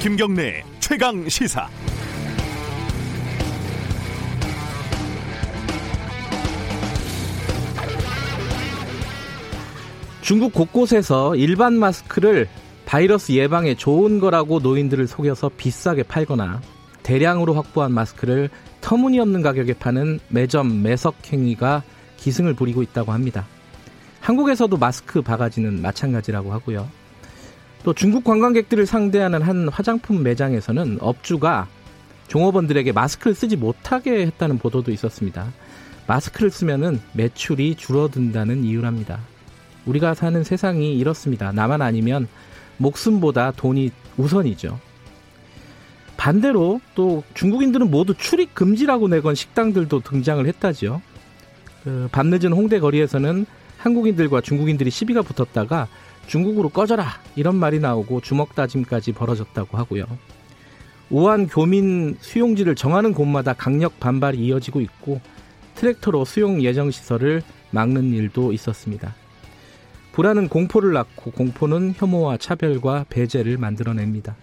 김경래 최강 시사. 중국 곳곳에서 일반 마스크를 바이러스 예방에 좋은 거라고 노인들을 속여서 비싸게 팔거나 대량으로 확보한 마스크를 터무니없는 가격에 파는 매점 매석 행위가 기승을 부리고 있다고 합니다. 한국에서도 마스크 바가지는 마찬가지라고 하고요. 또 중국 관광객들을 상대하는 한 화장품 매장에서는 업주가 종업원들에게 마스크를 쓰지 못하게 했다는 보도도 있었습니다. 마스크를 쓰면은 매출이 줄어든다는 이유랍니다. 우리가 사는 세상이 이렇습니다. 나만 아니면 목숨보다 돈이 우선이죠. 반대로 또 중국인들은 모두 출입 금지라고 내건 식당들도 등장을 했다지요. 그 밤늦은 홍대 거리에서는 한국인들과 중국인들이 시비가 붙었다가 중국으로 꺼져라 이런 말이 나오고 주먹 다짐까지 벌어졌다고 하고요. 우한 교민 수용지를 정하는 곳마다 강력 반발이 이어지고 있고 트랙터로 수용 예정 시설을 막는 일도 있었습니다. 불안은 공포를 낳고 공포는 혐오와 차별과 배제를 만들어냅니다.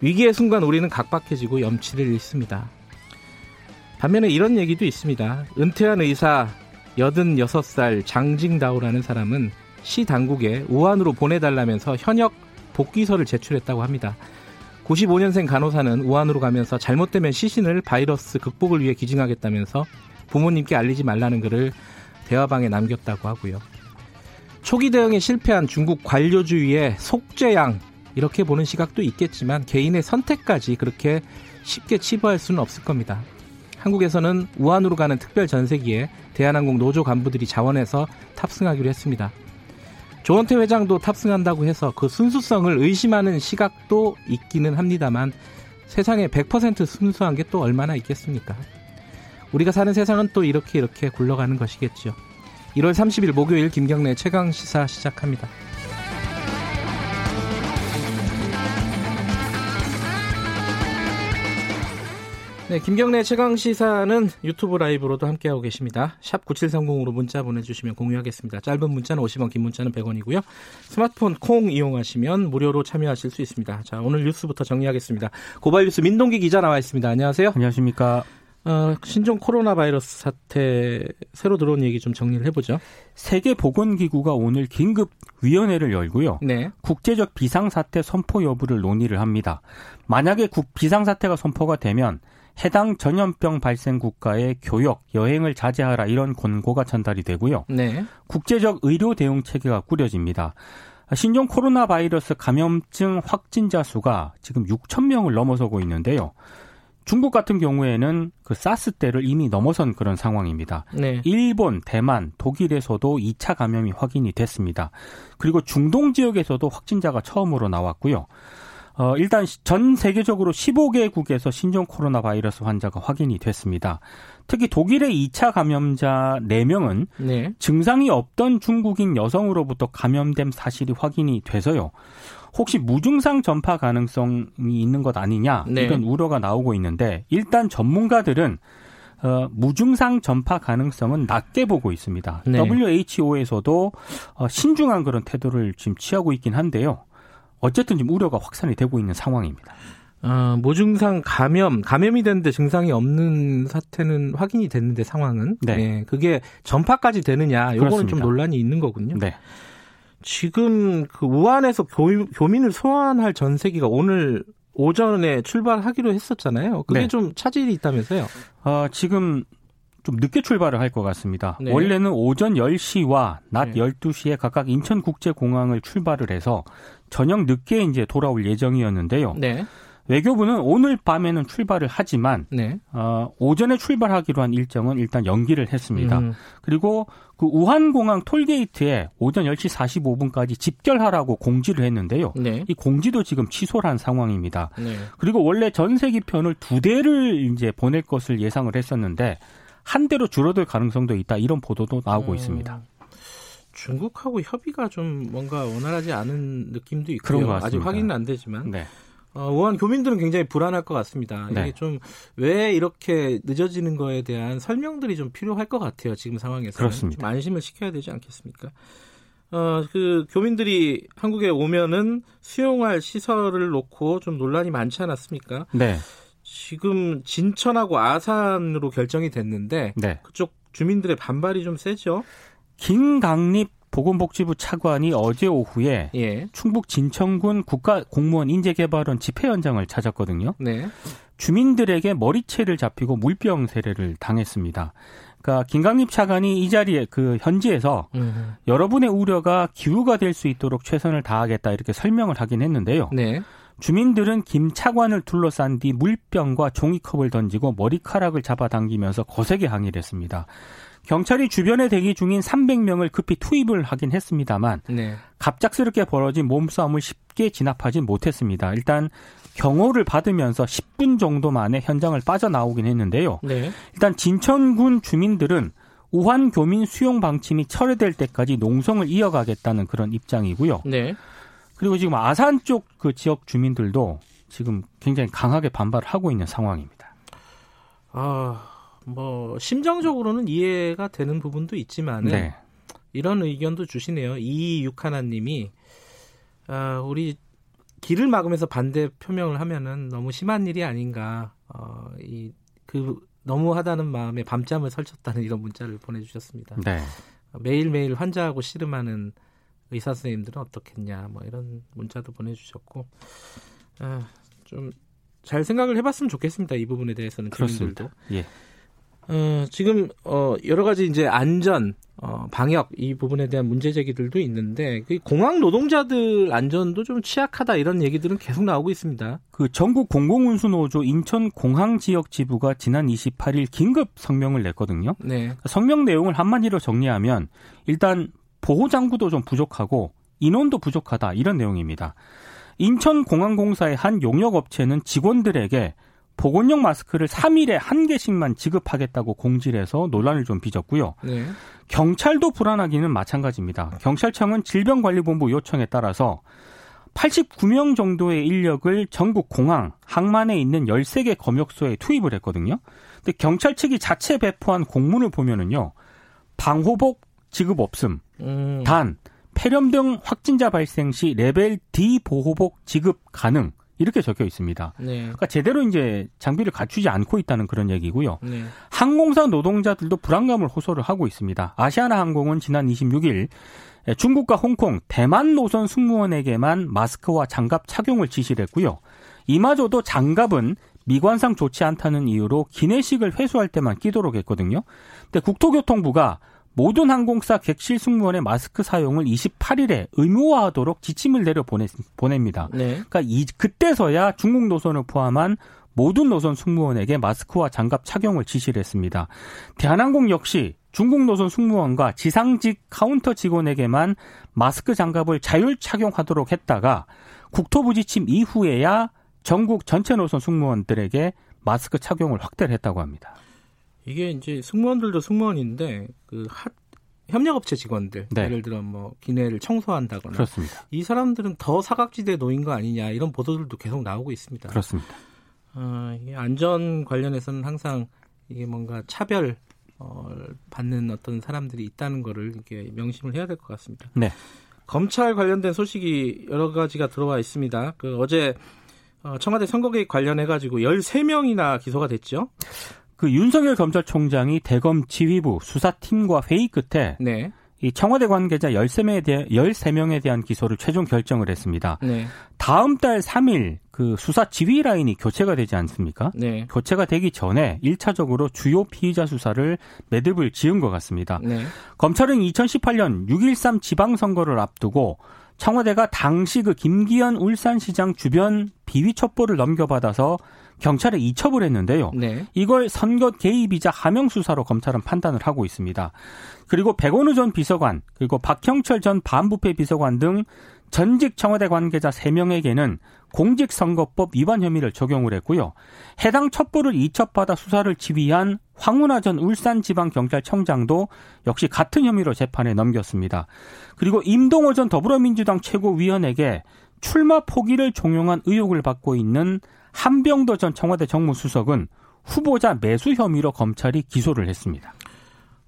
위기의 순간 우리는 각박해지고 염치를 잃습니다. 반면에 이런 얘기도 있습니다. 은퇴한 의사 86살 장징다오라는 사람은 시 당국에 우한으로 보내달라면서 현역 복귀서를 제출했다고 합니다. 95년생 간호사는 우한으로 가면서 잘못되면 시신을 바이러스 극복을 위해 기증하겠다면서 부모님께 알리지 말라는 글을 대화방에 남겼다고 하고요. 초기 대응에 실패한 중국 관료주의의 속죄양 이렇게 보는 시각도 있겠지만 개인의 선택까지 그렇게 쉽게 치부할 수는 없을 겁니다. 한국에서는 우한으로 가는 특별 전세기에 대한항공 노조 간부들이 자원해서 탑승하기로 했습니다. 조원태 회장도 탑승한다고 해서 그 순수성을 의심하는 시각도 있기는 합니다만 세상에 100% 순수한 게 또 얼마나 있겠습니까? 우리가 사는 세상은 또 이렇게 이렇게 굴러가는 것이겠죠. 1월 30일 목요일 김경래 최강 시사 시작합니다. 네, 김경래 최강 시사는 유튜브 라이브로도 함께하고 계십니다. 샵 9730으로 문자 보내주시면 공유하겠습니다. 짧은 문자는 50원, 긴 문자는 100원이고요. 스마트폰 콩 이용하시면 무료로 참여하실 수 있습니다. 자, 오늘 뉴스부터 정리하겠습니다. 고발뉴스 민동기 기자 나와 있습니다. 안녕하세요. 안녕하십니까. 어, 신종 코로나 바이러스 사태 새로 들어온 얘기 좀 정리를 해보죠. 세계보건기구가 오늘 긴급 위원회를 열고요. 네. 국제적 비상사태 선포 여부를 논의를 합니다. 만약에 국 비상사태가 선포가 되면 해당 전염병 발생 국가의 교역, 여행을 자제하라 이런 권고가 전달이 되고요. 네. 국제적 의료 대응 체계가 꾸려집니다. 신종 코로나 바이러스 감염증 확진자 수가 지금 6천 명을 넘어서고 있는데요. 중국 같은 경우에는 그 사스 때를 이미 넘어선 그런 상황입니다. 네. 일본, 대만, 독일에서도 2차 감염이 확인이 됐습니다. 그리고 중동 지역에서도 확진자가 처음으로 나왔고요. 어, 일단 전 세계적으로 15개국에서 신종 코로나 바이러스 환자가 확인이 됐습니다. 특히 독일의 2차 감염자 4명은 네. 증상이 없던 중국인 여성으로부터 감염된 사실이 확인이 돼서요. 혹시 무증상 전파 가능성이 있는 것 아니냐 네. 이런 우려가 나오고 있는데 일단 전문가들은 어, 무증상 전파 가능성은 낮게 보고 있습니다. 네. WHO에서도 어, 신중한 그런 태도를 지금 취하고 있긴 한데요. 어쨌든 지금 우려가 확산이 되고 있는 상황입니다. 어, 무증상 감염, 감염이 됐는데 증상이 없는 사태는 확인이 됐는데 상황은. 네. 예, 그게 전파까지 되느냐, 요거는 좀. 논란이 있는 거군요. 네. 지금 그 우한에서 교, 교민을 소환할 전세기가 오늘 오전에 출발하기로 했었잖아요. 그게 네. 좀 차질이 있다면서요. 어, 지금 좀 늦게 출발을 할 것 같습니다. 네. 원래는 오전 10시와 낮 네. 12시에 각각 인천국제공항을 출발을 해서 저녁 늦게 이제 돌아올 예정이었는데요. 네. 외교부는 오늘 밤에는 출발을 하지만 네. 어, 오전에 출발하기로 한 일정은 일단 연기를 했습니다. 음, 그리고 그 우한공항 톨게이트에 오전 10시 45분까지 집결하라고 공지를 했는데요. 네. 이 공지도 지금 취소를 한 상황입니다. 네. 그리고 원래 전세기 편을 두 대를 이제 보낼 것을 예상을 했었는데 한 대로 줄어들 가능성도 있다 이런 보도도 나오고 음, 있습니다. 중국하고 협의가 좀 뭔가 원활하지 않은 느낌도 있고요. 그런 것 아직 같습니다. 확인은 안 되지만 네. 어, 우한 교민들은 굉장히 불안할 것 같습니다. 네. 이게 좀 왜 이렇게 늦어지는 거에 대한 설명들이 좀 필요할 것 같아요. 지금 상황에서 그렇습니다. 좀 안심을 시켜야 되지 않겠습니까? 어, 그 교민들이 한국에 오면은 수용할 시설을 놓고 좀 논란이 많지 않았습니까? 네. 지금 진천하고 아산으로 결정이 됐는데 네. 그쪽 주민들의 반발이 좀 세죠. 김강립 보건복지부 차관이 어제 오후에 예. 충북 진천군 국가 공무원 인재개발원 집회 현장을 찾았거든요. 네. 주민들에게 머리채를 잡히고 물병 세례를 당했습니다. 그러니까 김강립 차관이 이 자리에 그 현지에서 음. 여러분의 우려가 기후가 될 수 있도록 최선을 다하겠다 이렇게 설명을 하긴 했는데요. 네. 주민들은 김 차관을 둘러싼 뒤 물병과 종이컵을 던지고 머리카락을 잡아당기면서 거세게 항의를 했습니다. 경찰이 주변에 대기 중인 300명을 급히 투입을 하긴 했습니다만 네. 갑작스럽게 벌어진 몸싸움을 쉽게 진압하진 못했습니다. 일단 경호를 받으면서 10분 정도 만에 현장을 빠져나오긴 했는데요. 네. 일단 진천군 주민들은 우한 교민 수용 방침이 철회될 때까지 농성을 이어가겠다는 그런 입장이고요. 네. 그리고 지금 아산 쪽 그 지역 주민들도 지금 굉장히 강하게 반발을 하고 있는 상황입니다. 아, 뭐 심정적으로는 이해가 되는 부분도 있지만은 네. 이런 의견도 주시네요. 이육하나님이 아, 우리 길을 막으면서 반대 표명을 하면은 너무 심한 일이 아닌가. 어, 이 그 너무하다는 마음에 밤잠을 설쳤다는 이런 문자를 보내주셨습니다. 네. 매일매일 환자하고 씨름하는 의사 선생님들은 어떻겠냐 뭐 이런 문자도 보내주셨고 아, 좀 잘 생각을 해봤으면 좋겠습니다 이 부분에 대해서는 그렇습니다. 예. 어, 지금 어, 여러 가지 이제 안전 어, 방역 이 부분에 대한 문제 제기들도 있는데 그 공항 노동자들 안전도 좀 취약하다 이런 얘기들은 계속 나오고 있습니다. 그 전국 공공운수노조 인천 공항 지역 지부가 지난 28일 긴급 성명을 냈거든요. 네, 성명 내용을 한마디로 정리하면 일단 보호 장구도 좀 부족하고 인원도 부족하다 이런 내용입니다. 인천공항공사의 한 용역업체는 직원들에게 보건용 마스크를 3일에 한 개씩만 지급하겠다고 공지를 해서 논란을 좀 빚었고요. 네, 경찰도 불안하기는 마찬가지입니다. 경찰청은 질병관리본부 요청에 따라서 89명 정도의 인력을 전국 공항, 항만에 있는 13개 검역소에 투입을 했거든요. 근데 경찰 측이 자체 배포한 공문을 보면은요. 방호복 지급 없음. 음, 단 폐렴등 확진자 발생 시 레벨 D 보호복 지급 가능. 이렇게 적혀 있습니다. 네, 그러니까 제대로 이제 장비를 갖추지 않고 있다는 그런 얘기고요. 네, 항공사 노동자들도 불안감을 호소를 하고 있습니다. 아시아나 항공은 지난 26일 중국과 홍콩, 대만 노선 승무원에게만 마스크와 장갑 착용을 지시를 했고요. 이마저도 장갑은 미관상 좋지 않다는 이유로 기내식을 회수할 때만 끼도록 했거든요. 근데 국토교통부가 모든 항공사 객실 승무원의 마스크 사용을 28일에 의무화하도록 지침을 내려 보내, 보냅니다. 네, 그러니까 이 그때서야 중국 노선을 포함한 모든 노선 승무원에게 마스크와 장갑 착용을 지시를 했습니다. 대한항공 역시 중국 노선 승무원과 지상직 카운터 직원에게만 마스크 장갑을 자율 착용하도록 했다가 국토부 지침 이후에야 전국 전체 노선 승무원들에게 마스크 착용을 확대를 했다고 합니다. 이게 이제 승무원들도 승무원인데 그 하, 협력업체 직원들 네. 예를 들어 뭐 기내를 청소한다거나 그렇습니다. 이 사람들은 더 사각지대에 놓인 거 아니냐 이런 보도들도 계속 나오고 있습니다. 그렇습니다. 어, 이게 안전 관련해서는 항상 이게 뭔가 차별 어, 받는 어떤 사람들이 있다는 거를 이렇게 명심을 해야 될 것 같습니다. 네. 검찰 관련된 소식이 여러 가지가 들어와 있습니다. 그 어제 어, 청와대 선거개입 관련해 가지고 13명이나 기소가 됐죠. 그 윤석열 검찰총장이 대검 지휘부 수사팀과 회의 끝에 네. 이 청와대 관계자 13명에 대한 13명에 대한 기소를 최종 결정을 했습니다. 네. 다음 달 3일 그 수사 지휘 라인이 교체가 되지 않습니까? 네. 교체가 되기 전에 1차적으로 주요 피의자 수사를 매듭을 지은 것 같습니다. 네. 검찰은 2018년 6.13 지방선거를 앞두고 청와대가 당시 그 김기현 울산시장 주변 비위 첩보를 넘겨받아서 경찰에 이첩을 했는데요. 네. 이걸 선거 개입이자 하명 수사로 검찰은 판단을 하고 있습니다. 그리고 백원우 전 비서관, 그리고 박형철 전 반부패 비서관 등 전직 청와대 관계자 3명에게는 공직선거법 위반 혐의를 적용을 했고요. 해당 첩보를 이첩받아 수사를 지휘한 황운하 전 울산지방경찰청장도 역시 같은 혐의로 재판에 넘겼습니다. 그리고 임동호 전 더불어민주당 최고위원에게 출마 포기를 종용한 의혹을 받고 있는 한병도 전 청와대 정무수석은 후보자 매수 혐의로 검찰이 기소를 했습니다.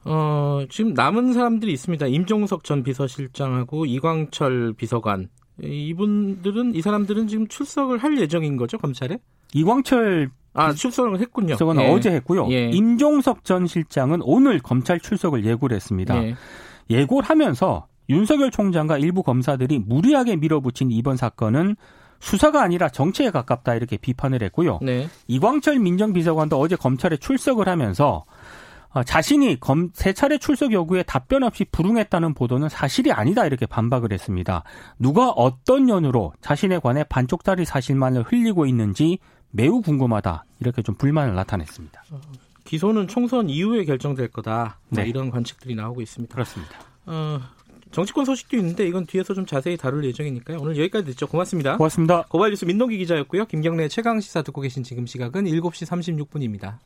어, 지금 남은 사람들이 있습니다. 임종석 전 비서실장하고 이광철 비서관. 이분들은 이 사람들은 지금 출석을 할 예정인 거죠 검찰에? 이광철 아 출석을 했군요. 비서관은 예. 어제 했고요. 예. 임종석 전 실장은 오늘 검찰 출석을 예고를 했습니다. 예. 예고를 하면서 윤석열 총장과 일부 검사들이 무리하게 밀어붙인 이번 사건은 수사가 아니라 정치에 가깝다 이렇게 비판을 했고요. 네. 이광철 민정비서관도 어제 검찰에 출석을 하면서 어, 자신이 검, 세 차례 출석 요구에 답변 없이 불응했다는 보도는 사실이 아니다 이렇게 반박을 했습니다. 누가 어떤 연유로 자신에 관해 반쪽짜리 사실만을 흘리고 있는지 매우 궁금하다 이렇게 좀 불만을 나타냈습니다. 기소는 총선 이후에 결정될 거다. 뭐 네. 이런 관측들이 나오고 있습니다. 그렇습니다. 어, 정치권 소식도 있는데 이건 뒤에서 좀 자세히 다룰 예정이니까요. 오늘 여기까지 듣죠. 고맙습니다. 고맙습니다. 고발 뉴스 민동기 기자였고요. 김경래 최강 시사 듣고 계신 지금 시각은 7시 36분입니다.